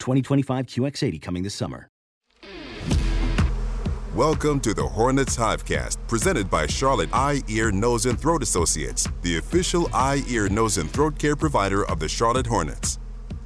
2025 QX80 coming this summer. Welcome to the Hornets Hivecast, presented by Charlotte Eye, Ear, Nose, and Throat Associates, the official eye, ear, nose, and throat care provider of the Charlotte Hornets.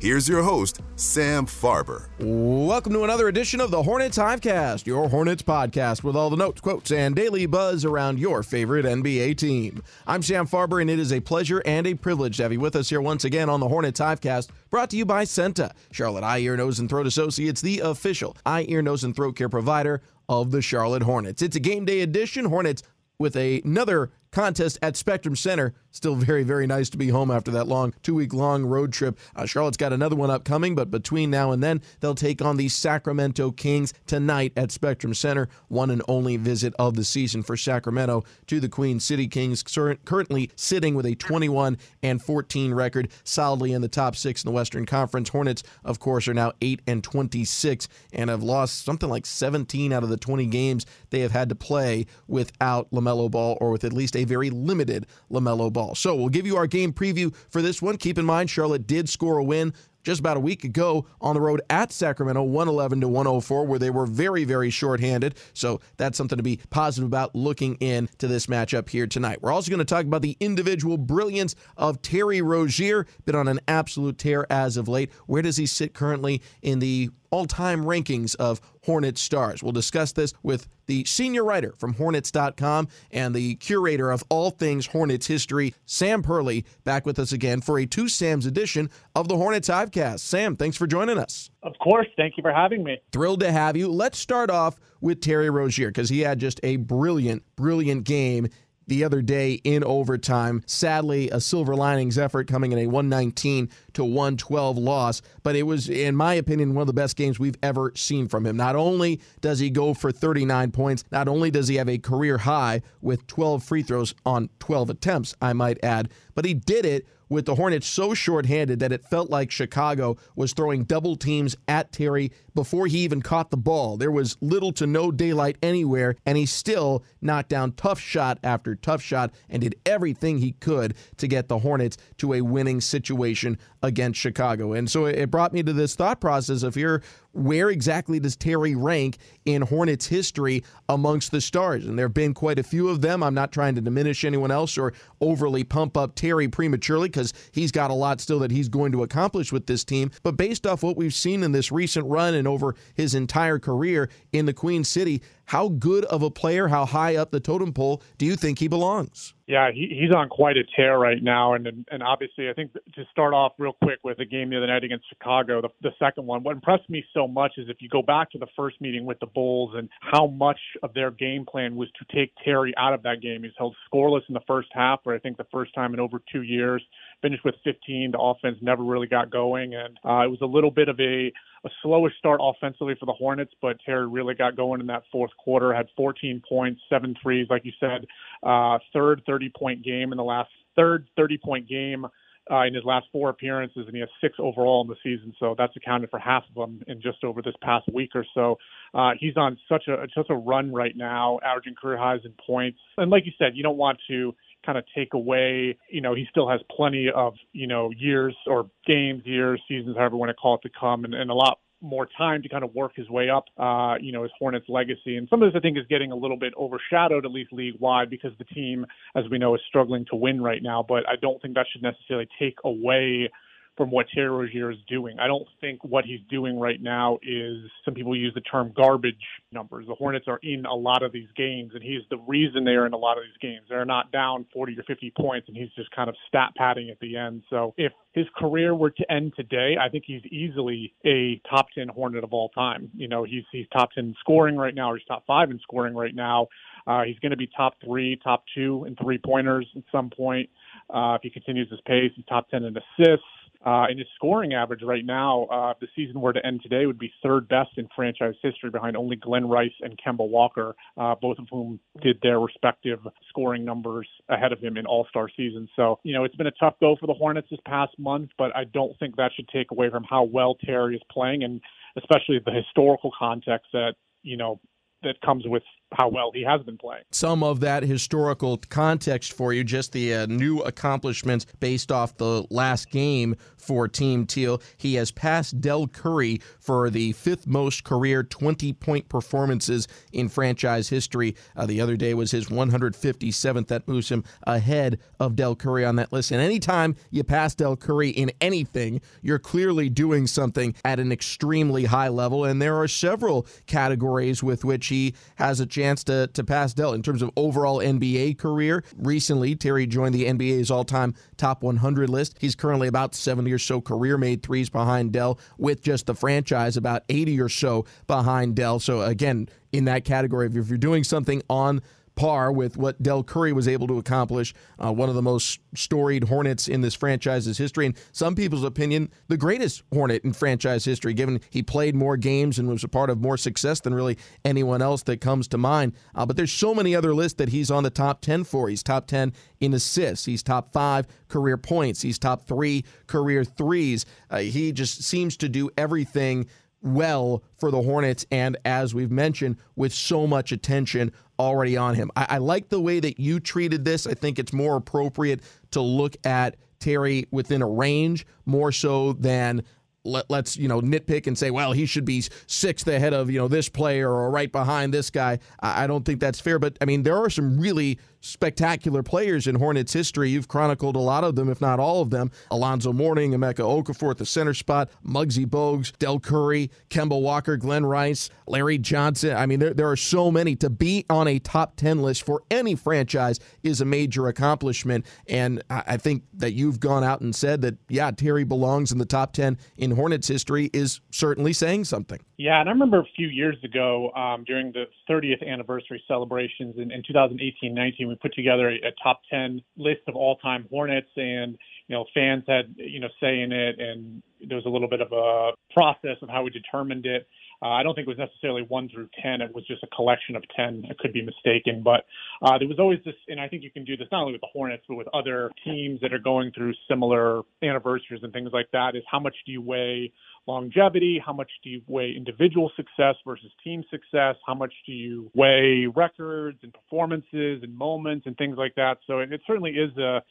Here's your host, Sam Farber. Welcome to another edition of the Hornets Hivecast, your Hornets podcast with all the notes, quotes, and daily buzz around your favorite NBA team. I'm Sam Farber, and it is a pleasure and a privilege to have you with us here once again on the Hornets Hivecast, brought to you by CEENTA, Charlotte Eye, Ear, Nose, and Throat Associates, the official eye, ear, nose, and throat care provider of the Charlotte Hornets. It's a game day edition. Hornets with a, another contest at Spectrum Center. Still very, very nice to be home after that long, two week long road trip. Uh, Charlotte's got another one upcoming, but between now and then, they'll take on the Sacramento Kings tonight at Spectrum Center. One and only visit of the season for Sacramento to the Queen City Kings, currently sitting with a 21 and 14 record, solidly in the top six in the Western Conference. Hornets, of course, are now 8 and 26 and have lost something like 17 out of the 20 games they have had to play without LaMelo Ball or with at least a very limited LaMelo Ball. So we'll give you our game preview for this one. Keep in mind, Charlotte did score a win just about a week ago on the road at Sacramento, 111 to 104, where they were very, very shorthanded. So that's something to be positive about looking into this matchup here tonight. We're also going to talk about the individual brilliance of Terry Rozier. Been on an absolute tear as of late. Where does he sit currently in the all time rankings of Hornets stars. We'll discuss this with the senior writer from Hornets.com and the curator of all things Hornets history, Sam Perley, back with us again for a Two Sams edition of the Hornets Hivecast. Sam, thanks for joining us. Of course. Thank you for having me. Thrilled to have you. Let's start off with Terry Rozier because he had just a brilliant, brilliant game the other day in overtime. Sadly, a silver linings effort coming in a 119 to 112 loss, but it was, in my opinion, one of the best games we've ever seen from him. Not only does he go for 39 points, not only does he have a career high with 12 free throws on 12 attempts, I might add, but he did it with the Hornets so shorthanded that it felt like Chicago was throwing double teams at Terry before he even caught the ball. There was little to no daylight anywhere, and he still knocked down tough shot after tough shot and did everything he could to get the Hornets to a winning situation against Chicago. And so it brought me to this thought process of here where exactly does Terry rank in Hornets history amongst the stars? And there have been quite a few of them. I'm not trying to diminish anyone else or overly pump up Terry prematurely because he's got a lot still that he's going to accomplish with this team. But based off what we've seen in this recent run and over his entire career in the Queen City, how good of a player, how high up the totem pole do you think he belongs? Yeah, he, he's on quite a tear right now, and, and obviously, I think to start off real quick with the game the other night against Chicago, the, the second one. What impressed me so much is if you go back to the first meeting with the Bulls and how much of their game plan was to take Terry out of that game. He's held scoreless in the first half, for I think the first time in over two years. Finished with 15. The offense never really got going, and uh, it was a little bit of a a slower start offensively for the Hornets, but Terry really got going in that fourth quarter. Had 14 points, seven threes, like you said. Uh, third 30 point game in the last third 30 point game uh, in his last four appearances, and he has six overall in the season. So that's accounted for half of them in just over this past week or so. Uh, he's on such a such a run right now, averaging career highs in points. And like you said, you don't want to kind of take away, you know, he still has plenty of, you know, years or games, years, seasons, however you want to call it, to come, and, and a lot more time to kind of work his way up, uh, you know, his Hornets legacy. And some of this, I think, is getting a little bit overshadowed, at least league wide, because the team, as we know, is struggling to win right now. But I don't think that should necessarily take away from what Terry Rozier is doing. I don't think what he's doing right now is some people use the term garbage numbers. The Hornets are in a lot of these games, and he's the reason they are in a lot of these games. They're not down 40 or 50 points, and he's just kind of stat padding at the end. So if his career were to end today, I think he's easily a top 10 Hornet of all time. You know, he's he's top 10 scoring right now, or he's top five in scoring right now. Uh, he's going to be top three, top two in three pointers at some point. Uh, if he continues his pace, he's top 10 in assists. Uh, and his scoring average right now, uh, if the season were to end today, would be third best in franchise history behind only Glen Rice and Kemba Walker, uh, both of whom did their respective scoring numbers ahead of him in all star season. So, you know, it's been a tough go for the Hornets this past month, but I don't think that should take away from how well Terry is playing and especially the historical context that, you know, that comes with how well he has been playing. Some of that historical context for you, just the uh, new accomplishments based off the last game for Team Teal. He has passed Dell Curry for the fifth most career 20 point performances in franchise history. Uh, the other day was his 157th. That moves him ahead of Dell Curry on that list. And anytime you pass Dell Curry in anything, you're clearly doing something at an extremely high level. And there are several categories with which he has a chance chance to, to pass Dell in terms of overall NBA career. Recently, Terry joined the NBA's all time top 100 list. He's currently about 70 or so career made threes behind Dell, with just the franchise about 80 or so behind Dell. So, again, in that category, if you're doing something on par with what Dell Curry was able to accomplish, uh, one of the most storied Hornets in this franchise's history. And some people's opinion, the greatest Hornet in franchise history, given he played more games and was a part of more success than really anyone else that comes to mind. Uh, but there's so many other lists that he's on the top 10 for. He's top 10 in assists, he's top five career points, he's top three career threes. Uh, he just seems to do everything well for the Hornets, and as we've mentioned, with so much attention already on him. I, I, like the way that you treated this. I think it's more appropriate to look at Terry within a range more so than let, us you know nitpick and say, well, he should be sixth ahead of you know this player or right behind this guy. I, I don't think that's fair. But I mean, there are some really spectacular players in Hornets history. You've chronicled a lot of them, if not all of them. Alonzo Mourning, Emeka Okafor at the center spot, Muggsy Bogues, Dell Curry, Kemba Walker, Glen Rice, Larry Johnson. I mean, there, there are so many. To be on a top 10 list for any franchise is a major accomplishment. And I think that you've gone out and said that, yeah, Terry belongs in the top 10 in Hornets history is certainly saying something. Yeah, and I remember a few years ago um, during the 30th anniversary celebrations in, in 2018-19, we put together a, a top 10 list of all-time Hornets, and you know fans had you know say in it, and there was a little bit of a process of how we determined it. Uh, I don't think it was necessarily one through 10. It was just a collection of 10. I could be mistaken, but uh, there was always this, and I think you can do this not only with the Hornets, but with other teams that are going through similar anniversaries and things like that is how much do you weigh longevity? How much do you weigh individual success versus team success? How much do you weigh records and performances and moments and things like that? So it, certainly is a,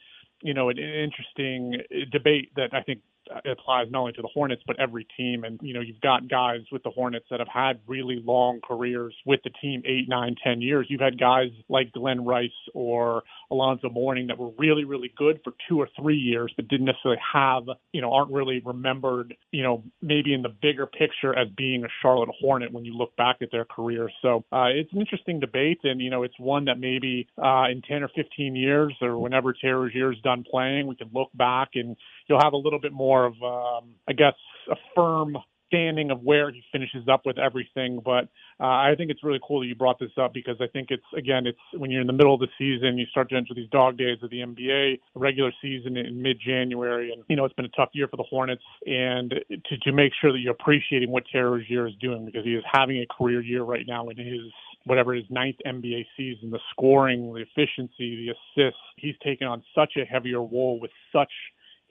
you know, an interesting uh, debate that I think applies not only to the Hornets but every team. And you know, you've got guys with the Hornets that have had really long careers with the team, eight, nine, ten years. You've had guys like Glen Rice or Alonzo Mourning that were really, really good for two or three years, but didn't necessarily have, you know, aren't really remembered, you know, maybe in the bigger picture as being a Charlotte Hornet when you look back at their career. So uh, it's an interesting debate, and you know, it's one that maybe uh, in ten or fifteen years or whenever Terry is done playing, we can look back and you'll have a little bit more of, um, I guess, a firm understanding of where he finishes up with everything. But uh, I think it's really cool that you brought this up because I think it's again, it's when you're in the middle of the season, you start to enter these dog days of the NBA regular season in mid-January, and you know it's been a tough year for the Hornets. And to to make sure that you're appreciating what Terry Rozier is doing because he is having a career year right now in his whatever his ninth NBA season, the scoring, the efficiency, the assists, he's taken on such a heavier role with such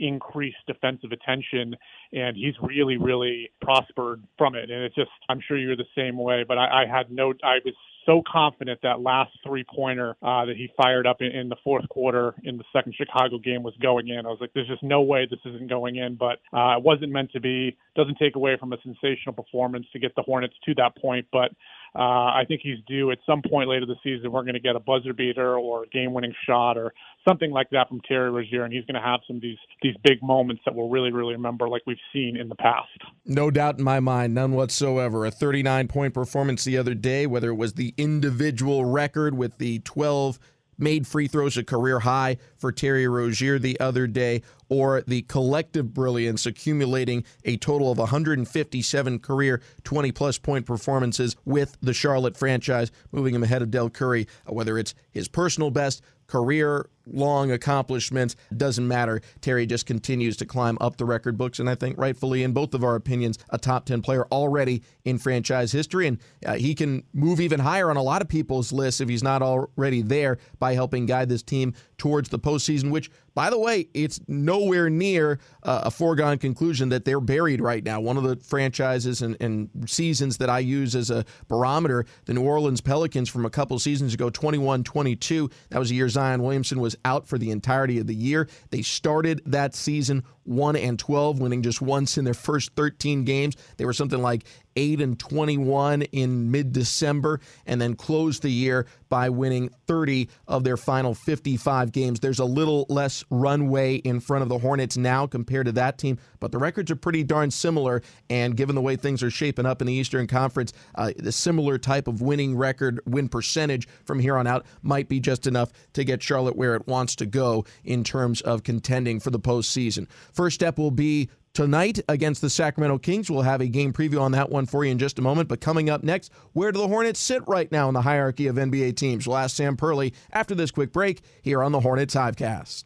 increased defensive attention, and he's really, really prospered from it. And it's just, I'm sure you're the same way, but I, I had no, I was so confident that last three pointer uh, that he fired up in, in the fourth quarter in the second Chicago game was going in. I was like, there's just no way this isn't going in, but uh, it wasn't meant to be. Doesn't take away from a sensational performance to get the Hornets to that point, but uh, I think he's due at some point later this season. We're going to get a buzzer beater or a game-winning shot or something like that from Terry Rozier, and he's going to have some of these these big moments that we'll really, really remember, like we've seen in the past. No doubt in my mind, none whatsoever. A 39 point performance the other day, whether it was the individual record with the 12 made free throws a career high for Terry Rozier the other day, or the collective brilliance accumulating a total of 157 career 20 plus point performances with the Charlotte franchise, moving him ahead of Dell Curry, whether it's his personal best, career long accomplishments. Doesn't matter. Terry just continues to climb up the record books, and I think rightfully, in both of our opinions, a top 10 player already in franchise history. And uh, he can move even higher on a lot of people's lists if he's not already there by helping guide this team towards the postseason, which, by the way, it's nowhere near uh, a foregone conclusion that they're buried right now. One of the franchises and, and seasons that I use as a barometer, the New Orleans Pelicans from a couple seasons ago, 21 22. That was a year Zion Williamson was out for the entirety of the year. They started that season 1 and 12, winning just once in their first 13 games. They were something like 8 and 21 in mid-December and then closed the year by winning 30 of their final 55 games. There's a little less runway in front of the Hornets now compared to that team, but the records are pretty darn similar and given the way things are shaping up in the Eastern Conference, uh, the similar type of winning record, win percentage from here on out might be just enough to get Charlotte where it wants to go in terms of contending for the postseason. First step will be tonight against the Sacramento Kings. We'll have a game preview on that one for you in just a moment. But coming up next, where do the Hornets sit right now in the hierarchy of NBA teams? We'll ask Sam Perley after this quick break here on the Hornets Hivecast.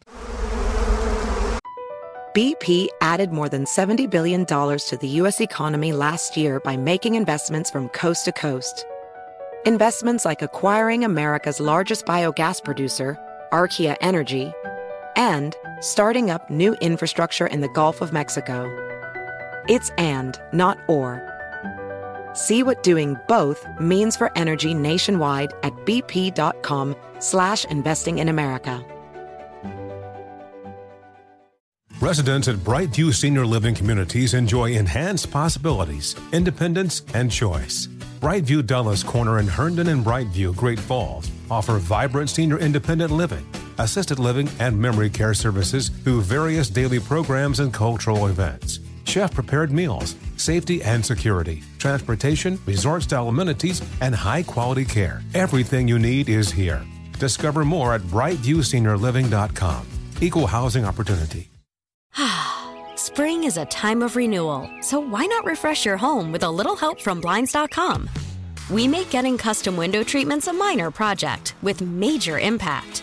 BP added more than $70 billion to the U.S. economy last year by making investments from coast to coast. Investments like acquiring America's largest biogas producer, Archaea Energy, and starting up new infrastructure in the Gulf of Mexico. It's and, not or. See what doing both means for energy nationwide at bp.com slash investing in America. Residents at Brightview Senior Living Communities enjoy enhanced possibilities, independence, and choice. Brightview Dulles Corner in Herndon and Brightview, Great Falls offer vibrant senior independent living assisted living, and memory care services through various daily programs and cultural events. Chef prepared meals, safety and security, transportation, resort style amenities, and high quality care. Everything you need is here. Discover more at brightviewseniorliving.com. Equal housing opportunity. Spring is a time of renewal, so why not refresh your home with a little help from Blinds.com? We make getting custom window treatments a minor project with major impact.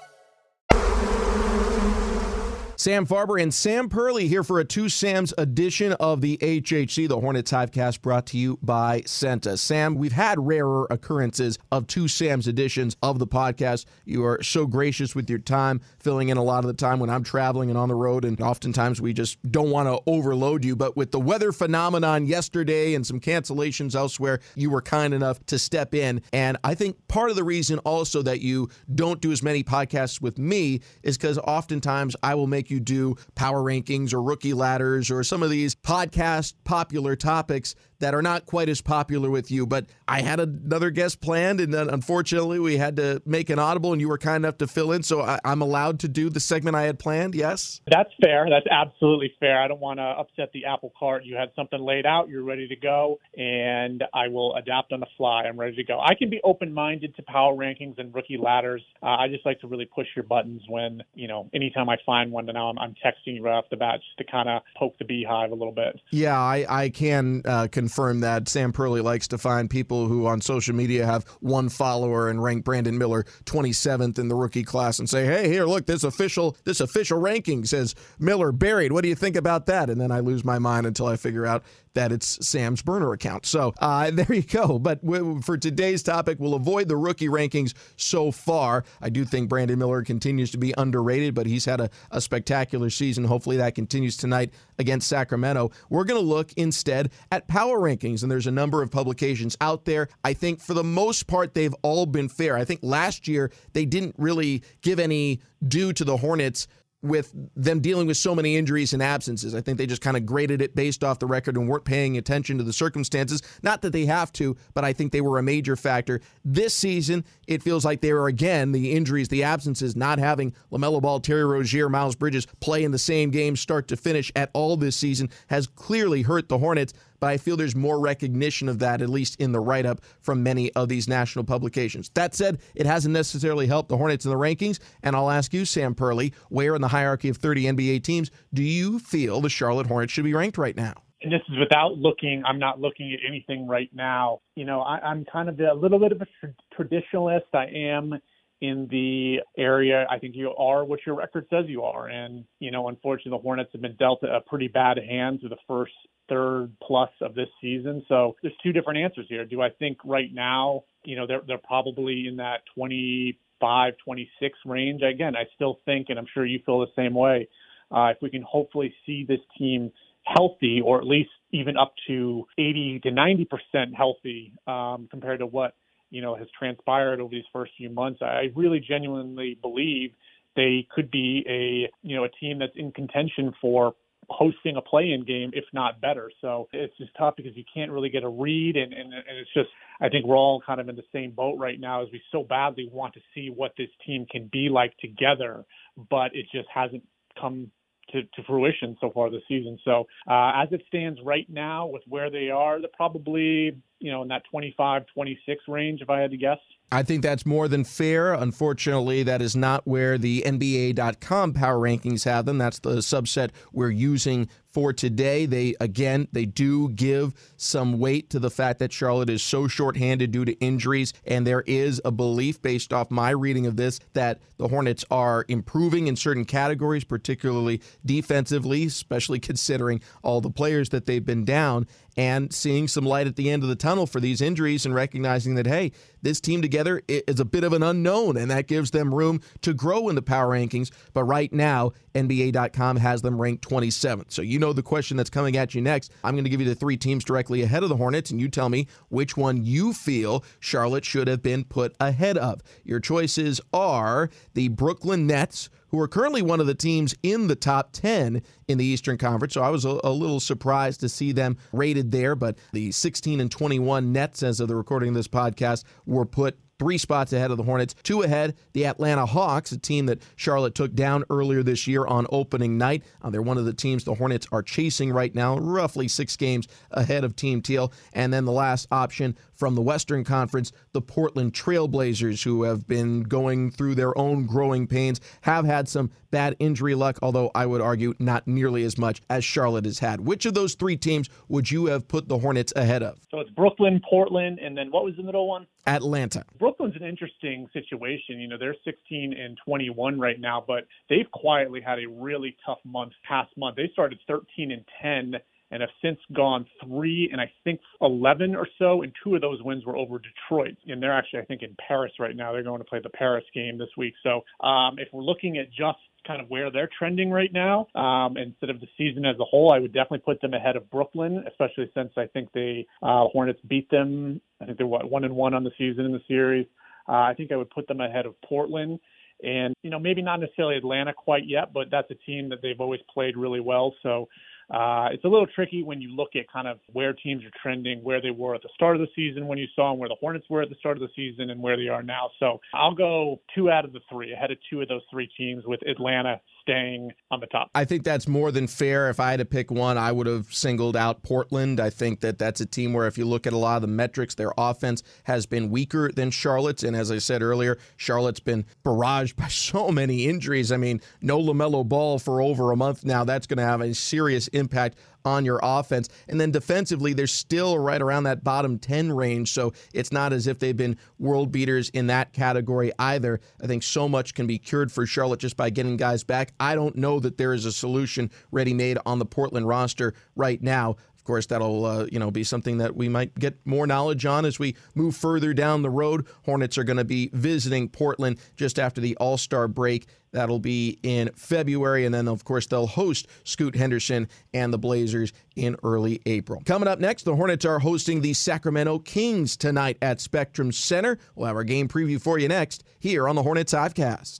Sam Farber and Sam Perley here for a Two Sams edition of the HHC, the Hornets Hivecast, brought to you by CEENTA. Sam, we've had rarer occurrences of Two Sams editions of the podcast. You are so gracious with your time, filling in a lot of the time when I'm traveling and on the road, and oftentimes we just don't want to overload you. But with the weather phenomenon yesterday and some cancellations elsewhere, you were kind enough to step in. And I think part of the reason also that you don't do as many podcasts with me is because oftentimes I will make you do power rankings or rookie ladders or some of these podcast popular topics that are not quite as popular with you. But I had another guest planned, and then unfortunately we had to make an audible, and you were kind enough to fill in. So I, am allowed to do the segment I had planned. Yes, that's fair. That's absolutely fair. I don't want to upset the apple cart. You had something laid out. You're ready to go, and I will adapt on the fly. I'm ready to go. I can be open-minded to power rankings and rookie ladders. Uh, I just like to really push your buttons when you know anytime I find one. Now I'm, I'm texting you right off the bat just to kind of poke the beehive a little bit. Yeah, I, I can uh, confirm that Sam Perley likes to find people who on social media have one follower and rank Brandon Miller 27th in the rookie class and say, "Hey, here, look, this official this official ranking says Miller buried. What do you think about that?" And then I lose my mind until I figure out that it's Sam's burner account. So uh, there you go. But for today's topic, we'll avoid the rookie rankings so far. I do think Brandon Miller continues to be underrated, but he's had a, a spectacular season. Hopefully that continues tonight against Sacramento. We're going to look instead at power rankings, and there's a number of publications out there. I think for the most part, they've all been fair. I think last year they didn't really give any due to the Hornets with them dealing with so many injuries and absences. I think they just kind of graded it based off the record and weren't paying attention to the circumstances. Not that they have to, but I think they were a major factor. This season, it feels like they are again the injuries, the absences, not having LaMelo Ball, Terry Rozier, Miles Bridges play in the same game start to finish at all this season has clearly hurt the Hornets but I feel there's more recognition of that, at least in the write up from many of these national publications. That said, it hasn't necessarily helped the Hornets in the rankings, and I'll ask you, Sam Perley, where in the hierarchy of 30 NBA teams do you feel the Charlotte Hornets should be ranked right now? and this is without looking i'm not looking at anything right now you know I, am kind of a little bit of a tra- traditionalist i am in the area i think you are what your record says you are and you know unfortunately the hornets have been dealt a pretty bad hand through the first third plus of this season. So there's two different answers here. Do I think right now, you know, they're they're probably in that 25, 26 range? Again, I still think, and I'm sure you feel the same way. Uh, if we can hopefully see this team healthy, or at least even up to 80 to 90 percent healthy, um, compared to what you know has transpired over these first few months, I really genuinely believe they could be a you know a team that's in contention for hosting a play-in game, if not better. So it's just tough because you can't really get a read, and, and, and it's just I think we're all kind of in the same boat right now as we so badly want to see what this team can be like together, but it just hasn't come to, to fruition so far this season. So uh, as it stands right now, with where they are, they're probably you know in that 25, 26 range, if I had to guess. I think that's more than fair. Unfortunately, that is not where the NBA.com power rankings have them. That's the subset we're using for today. They again, they do give some weight to the fact that Charlotte is so shorthanded due to injuries, and there is a belief based off my reading of this that the Hornets are improving in certain categories, particularly defensively, especially considering all the players that they've been down and seeing some light at the end of the tunnel for these injuries and recognizing that, hey, this team together is a bit of an unknown, and that gives them room to grow in the power rankings. But right now, NBA.com has them ranked 27th. So you know the question that's coming at you next. I'm going to give you the three teams directly ahead of the Hornets, and you tell me which one you feel Charlotte should have been put ahead of. Your choices are the Brooklyn Nets who are currently one of the teams in the top 10 in the Eastern Conference. So I was a, a, little surprised to see them rated there, but the 16 and 21 Nets, as of the recording of this podcast, were put three spots ahead of the Hornets, two ahead the Atlanta Hawks, a team that Charlotte took down earlier this year on opening night. Uh, they're one of the teams the Hornets are chasing right now, roughly six games ahead of Team Teal. And then the last option from the Western Conference, the Portland Trailblazers, who have been going through their own growing pains, have had some bad injury luck, although I would argue not nearly as much as Charlotte has had. Which of those three teams would you have put the Hornets ahead of? So it's Brooklyn, Portland, and then what was the middle one? Atlanta. Brooklyn's an interesting situation. You know, they're 16 and 21 right now, but they've quietly had a really tough month past month. They started 13 and 10 and have since gone three and I think 11 or so, and two of those wins were over Detroit. And they're actually, I think, in Paris right now. They're going to play the Paris game this week. So um, if we're looking at just kind of where they're trending right now. Um, instead of the season as a whole, I would definitely put them ahead of Brooklyn, especially since I think the uh, Hornets beat them. I think they're what one and one on the season in the series. Uh, I think I would put them ahead of Portland. And, you know, maybe not necessarily Atlanta quite yet, but that's a team that they've always played really well. So uh, it's a little tricky when you look at kind of where teams are trending, where they were at the start of the season when you saw them, where the Hornets were at the start of the season, and where they are now. So I'll go two out of the three, ahead of two of those three teams, with Atlanta staying on the top. I think that's more than fair. If I had to pick one, I would have singled out Portland. I think that that's a team where, if you look at a lot of the metrics, their offense has been weaker than Charlotte's. And as I said earlier, Charlotte's been barraged by so many injuries. I mean, no LaMelo Ball for over a month now. That's going to have a serious impact on your offense. And then defensively, they're still right around that bottom 10 range. So it's not as if they've been world beaters in that category either. I think so much can be cured for Charlotte just by getting guys back. I don't know that there is a solution ready made on the Portland roster right now. Of course, that'll uh, you know be something that we might get more knowledge on as we move further down the road. Hornets are going to be visiting Portland just after the All Star break. That'll be in February, and then of course they'll host Scoot Henderson and the Blazers in early April. Coming up next, the Hornets are hosting the Sacramento Kings tonight at Spectrum Center. We'll have our game preview for you next here on the Hornets Hivecast.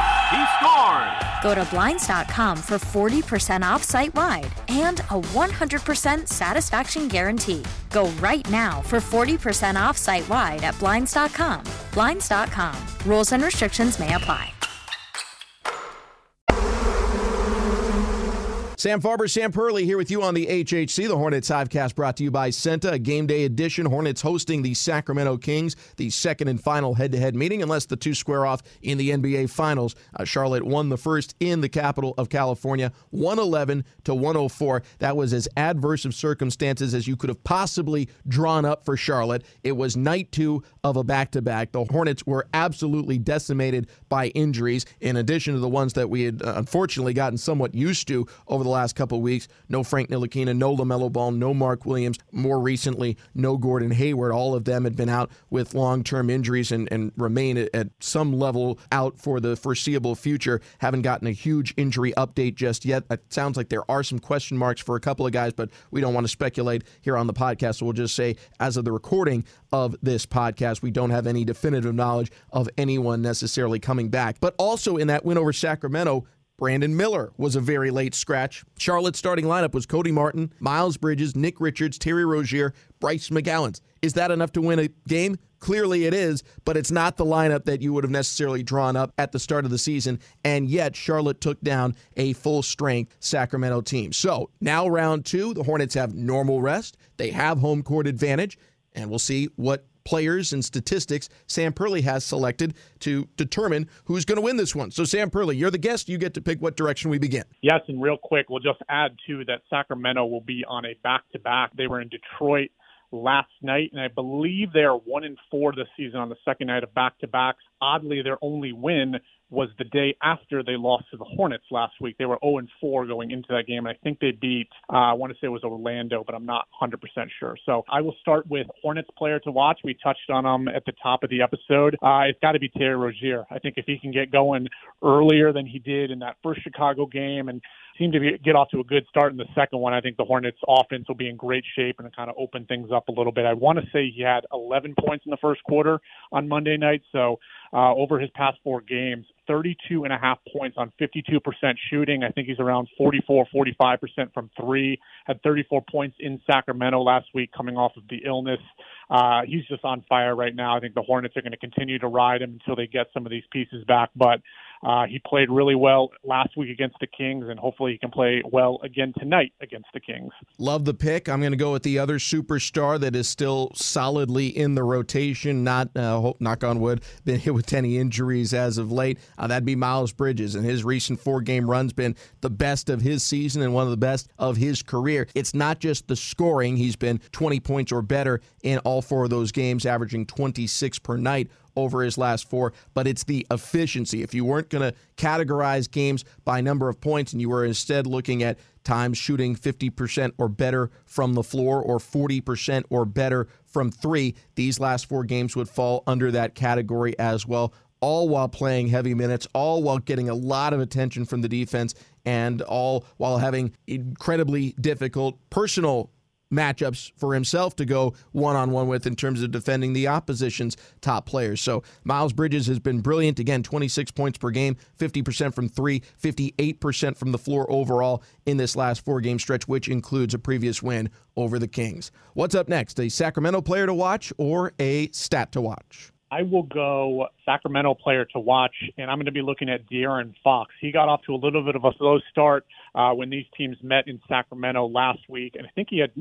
He! Go to Blinds.com for 40% off site wide and a 100% satisfaction guarantee. Go right now for 40% off site wide at Blinds.com. Blinds.com. Rules and restrictions may apply. Sam Farber, Sam Perley here with you on the HHC, the Hornets Hivecast brought to you by CEENTA, a game day edition. Hornets hosting the Sacramento Kings, the second and final head to head meeting, unless the two square off in the NBA Finals. Uh, Charlotte won the first in the capital of California, 111 to 104. That was as adverse of circumstances as you could have possibly drawn up for Charlotte. It was night two of a back to back. The Hornets were absolutely decimated by injuries, in addition to the ones that we had uh, unfortunately gotten somewhat used to over the last couple weeks. No Frank Ntilikina, no LaMelo Ball, no Mark Williams. More recently, no Gordon Hayward. All of them had been out with long term injuries and, and remain at, at some level out for the foreseeable future. Haven't gotten a huge injury update just yet. It sounds like there are some question marks for a couple of guys, but we don't want to speculate here on the podcast. So we'll just say, as of the recording of this podcast, we don't have any definitive knowledge of anyone necessarily coming back. But also in that win over Sacramento, Brandon Miller was a very late scratch. Charlotte's starting lineup was Cody Martin, Miles Bridges, Nick Richards, Terry Rozier, Bryce McGowens. Is that enough to win a game? Clearly it is, but it's not the lineup that you would have necessarily drawn up at the start of the season. And yet, Charlotte took down a full strength Sacramento team. So now, round two, the Hornets have normal rest, they have home court advantage, and we'll see what players and statistics Sam Perley has selected to determine who's going to win this one. So, Sam Perley, you're the guest. You get to pick what direction we begin. Yes, and real quick, we'll just add too that Sacramento will be on a back to back. They were in Detroit last night, and I believe they are one and four this season on the second night of back to backs. Oddly, their only win was the day after they lost to the Hornets last week. They were 0 and 4 going into that game, and I think they beat. Uh, I want to say it was Orlando, but I'm not 100% sure. So I will start with Hornets player to watch. We touched on him at the top of the episode. Uh, it's got to be Terry Rozier. I think if he can get going earlier than he did in that first Chicago game and seem to be, get off to a good start in the second one. I think the Hornets offense will be in great shape and kind of open things up a little bit. I want to say he had 11 points in the first quarter on Monday night. So uh, over his past four games, 32 and a half points on 52% shooting. I think he's around 44, 45% from three. Had 34 points in Sacramento last week coming off of the illness. Uh, he's just on fire right now. I think the Hornets are going to continue to ride him until they get some of these pieces back. But uh, he played really well last week against the Kings, and hopefully he can play well again tonight against the Kings. Love the pick. I'm going to go with the other superstar that is still solidly in the rotation. Not uh, knock on wood, been hit with any injuries as of late. Uh, that'd be Miles Bridges, and his recent four game run's been the best of his season and one of the best of his career. It's not just the scoring; he's been 20 points or better in all four of those games, averaging 26 per night over his last four, but it's the efficiency. If you weren't going to categorize games by number of points and you were instead looking at times shooting 50% or better from the floor or 40% or better from three, these last four games would fall under that category as well. All while playing heavy minutes, all while getting a lot of attention from the defense, and all while having incredibly difficult personal matchups for himself to go one on one with in terms of defending the opposition's top players. So Miles Bridges has been brilliant. Again, 26 points per game, 50% from three, 58% from the floor overall in this last four game stretch, which includes a previous win over the Kings. What's up next? A Sacramento player to watch or a stat to watch? I will go Sacramento player to watch, and I'm going to be looking at De'Aaron Fox. He got off to a little bit of a slow start uh, when these teams met in Sacramento last week, and I think he had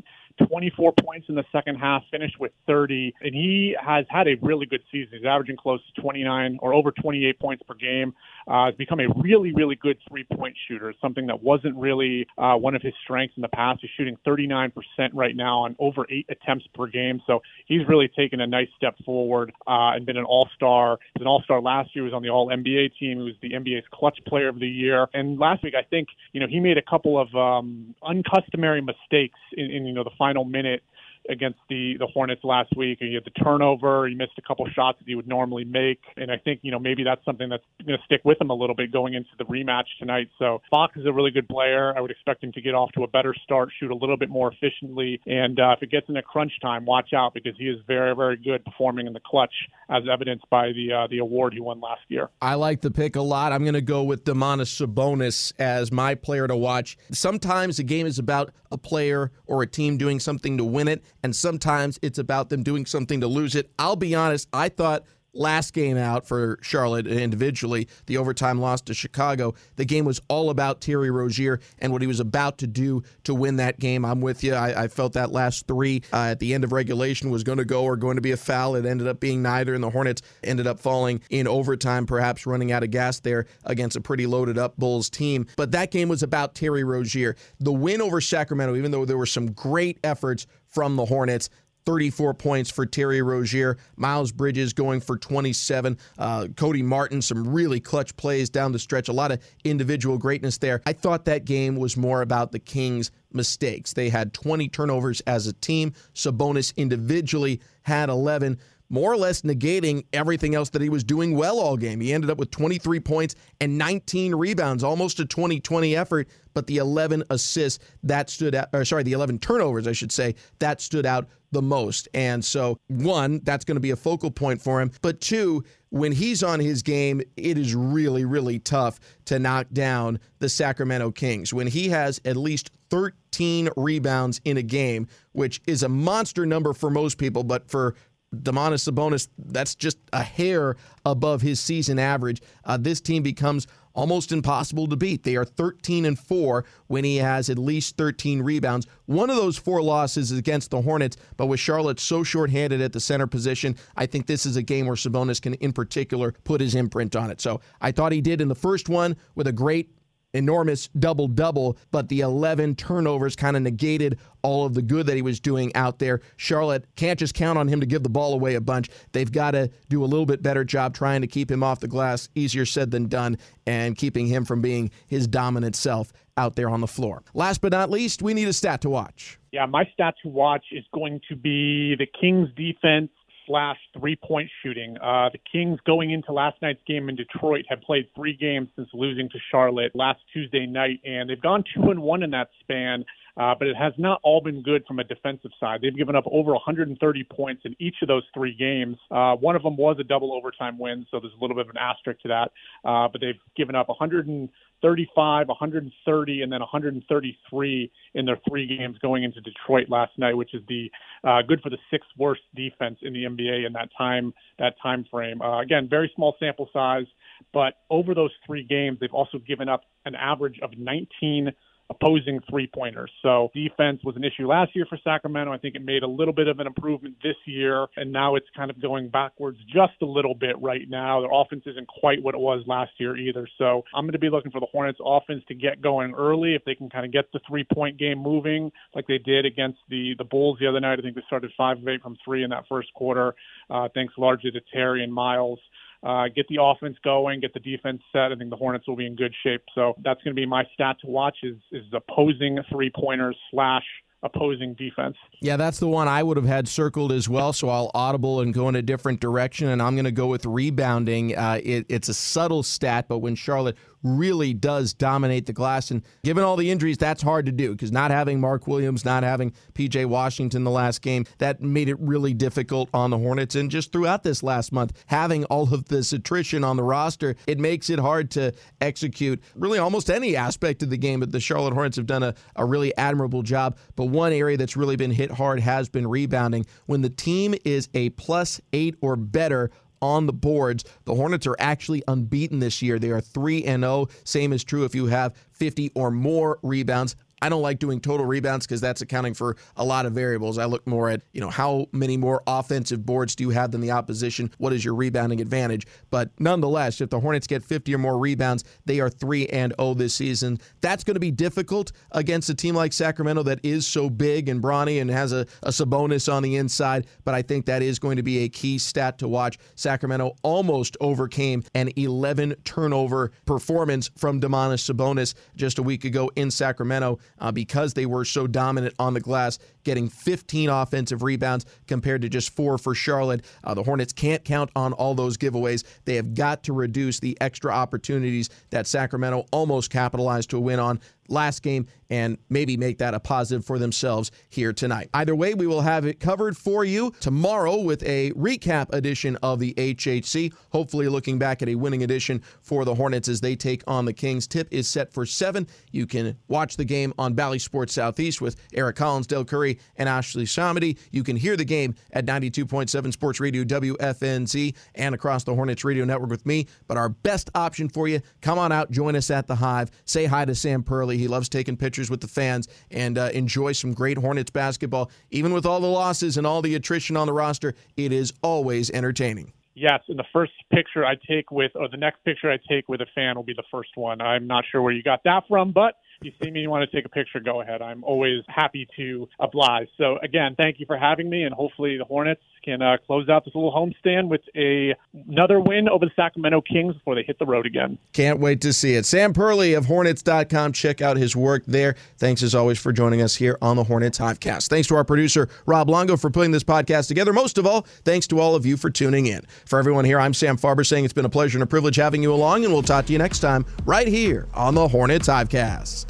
24 points in the second half, finished with 30, and he has had a really good season. He's averaging close to 29 or over 28 points per game. Uh, has become a really, really good three-point shooter, something that wasn't really uh, one of his strengths in the past. He's shooting 39% right now on over eight attempts per game, so he's really taken a nice step forward uh, and been an all-star. An all-star last year. He was on the All-NBA team. He was the NBA's clutch player of the year. And last week, I think you know he made a couple of um, uncustomary mistakes in, in you know the final minute against the the Hornets last week. He had the turnover. He missed a couple shots that he would normally make, and I think you know maybe that's something that's going to stick with him a little bit going into the rematch tonight. So Fox is a really good player. I would expect him to get off to a better start, shoot a little bit more efficiently, and uh, if it gets into crunch time, watch out because he is very very good performing in the clutch, as evidenced by the uh, the award he won last year. I like the pick a lot. I'm going to go with Domantas Sabonis as my player to watch. Sometimes a game is about a player or a team doing something to win it and sometimes it's about them doing something to lose it. I'll be honest, I thought last game out for Charlotte individually, the overtime loss to Chicago. The game was all about Terry Rozier and what he was about to do to win that game. I'm with you. I, I felt that last three uh, at the end of regulation was going to go or going to be a foul. It ended up being neither, and the Hornets ended up falling in overtime, perhaps running out of gas there against a pretty loaded up Bulls team. But that game was about Terry Rozier. The win over Sacramento, even though there were some great efforts from the Hornets, 34 points for Terry Rozier. Miles Bridges going for 27. Uh, Cody Martin, some really clutch plays down the stretch. A lot of individual greatness there. I thought that game was more about the Kings' mistakes. They had 20 turnovers as a team. Sabonis individually had 11 more or less negating everything else that he was doing well all game. He ended up with 23 points and 19 rebounds, almost a 20-20 effort, but the 11 assists that stood out or sorry, the 11 turnovers, I should say, that stood out the most. And so, one, that's going to be a focal point for him, but two, when he's on his game, it is really really tough to knock down the Sacramento Kings. When he has at least 13 rebounds in a game, which is a monster number for most people, but for Domantas Sabonis, that's just a hair above his season average. Uh, this team becomes almost impossible to beat. They are 13 and 4 when he has at least 13 rebounds. One of those four losses is against the Hornets, but with Charlotte so shorthanded at the center position, I think this is a game where Sabonis can, in particular, put his imprint on it. So I thought he did in the first one with a great enormous double double, but the 11 turnovers kind of negated all of the good that he was doing out there. Charlotte can't just count on him to give the ball away a bunch. They've got to do a little bit better job trying to keep him off the glass. Easier said than done, and keeping him from being his dominant self out there on the floor. Last but not least, we need a stat to watch. Yeah, my stat to watch is going to be the Kings defense slash three point shooting. Uh, the Kings going into last night's game in Detroit have played three games since losing to Charlotte last Tuesday night, and they've gone two and one in that span. Uh, but it has not all been good from a defensive side. They've given up over 130 points in each of those three games. Uh, one of them was a double overtime win, so there's a little bit of an asterisk to that. Uh, but they've given up 135, 130, and then 133 in their three games going into Detroit last night, which is the uh, good for the sixth worst defense in the NBA in that time that time frame. Uh, again, very small sample size, but over those three games, they've also given up an average of 19 opposing three pointers. So defense was an issue last year for Sacramento. I think it made a little bit of an improvement this year, and now it's kind of going backwards just a little bit right now. Their offense isn't quite what it was last year either. So I'm going to be looking for the Hornets offense to get going early if they can kind of get the three point game moving like they did against the the Bulls the other night. I think they started five of eight from three in that first quarter, uh, thanks largely to Terry and Miles uh, get the offense going, get the defense set. I think the Hornets will be in good shape. So that's going to be my stat to watch is is opposing three pointers slash opposing defense. Yeah, that's the one I would have had circled as well. So I'll audible and go in a different direction, and I'm going to go with rebounding. Uh, it, it's a subtle stat, but when Charlotte really does dominate the glass. And given all the injuries, that's hard to do because not having Mark Williams, not having PJ Washington the last game, that made it really difficult on the Hornets. And just throughout this last month, having all of this attrition on the roster, it makes it hard to execute really almost any aspect of the game. But the Charlotte Hornets have done a, a really admirable job. But one area that's really been hit hard has been rebounding. When the team is a plus eight or better on the boards. The Hornets are actually unbeaten this year. They are 3 and 0. Same is true if you have 50 or more rebounds. I don't like doing total rebounds because that's accounting for a lot of variables. I look more at, you know, how many more offensive boards do you have than the opposition? What is your rebounding advantage? But nonetheless, if the Hornets get 50 or more rebounds, they are 3 and 0 this season. That's going to be difficult against a team like Sacramento that is so big and brawny and has a, a Sabonis on the inside, but I think that is going to be a key stat to watch. Sacramento almost overcame an 11 turnover performance from Domantas Sabonis just a week ago in Sacramento uh, because they were so dominant on the glass, getting 15 offensive rebounds compared to just four for Charlotte. Uh, the Hornets can't count on all those giveaways. They have got to reduce the extra opportunities that Sacramento almost capitalized to a win on last game and maybe make that a positive for themselves here tonight. Either way, we will have it covered for you tomorrow with a recap edition of the HHC. Hopefully, looking back at a winning edition for the Hornets as they take on the Kings. Tip is set for 7. You can watch the game on Bally Sports Southeast with Eric Collins, Dell Curry, and Ashley ShahAhmadi. You can hear the game at 92.7 Sports Radio WFNZ and across the Hornets Radio Network with me. But our best option for you, come on out, join us at the Hive, say hi to Sam Perley. He loves taking pictures with the fans and uh, enjoy some great Hornets basketball. Even with all the losses and all the attrition on the roster, it is always entertaining. Yes, and the first picture I take with, or the next picture I take with a fan will be the first one. I'm not sure where you got that from, but you see me, you want to take a picture, go ahead. I'm always happy to oblige. So again, thank you for having me, and hopefully the Hornets can uh, close out this little homestand with a another win over the Sacramento Kings before they hit the road again. Can't wait to see it. Sam Perley of Hornets.com. Check out his work there. Thanks as always for joining us here on the Hornets Hivecast. Thanks to our producer Rob Longo for putting this podcast together. Most of all, thanks to all of you for tuning in. For everyone here, I'm Sam Farber saying it's been a pleasure and a privilege having you along, and we'll talk to you next time right here on the Hornets Hivecast.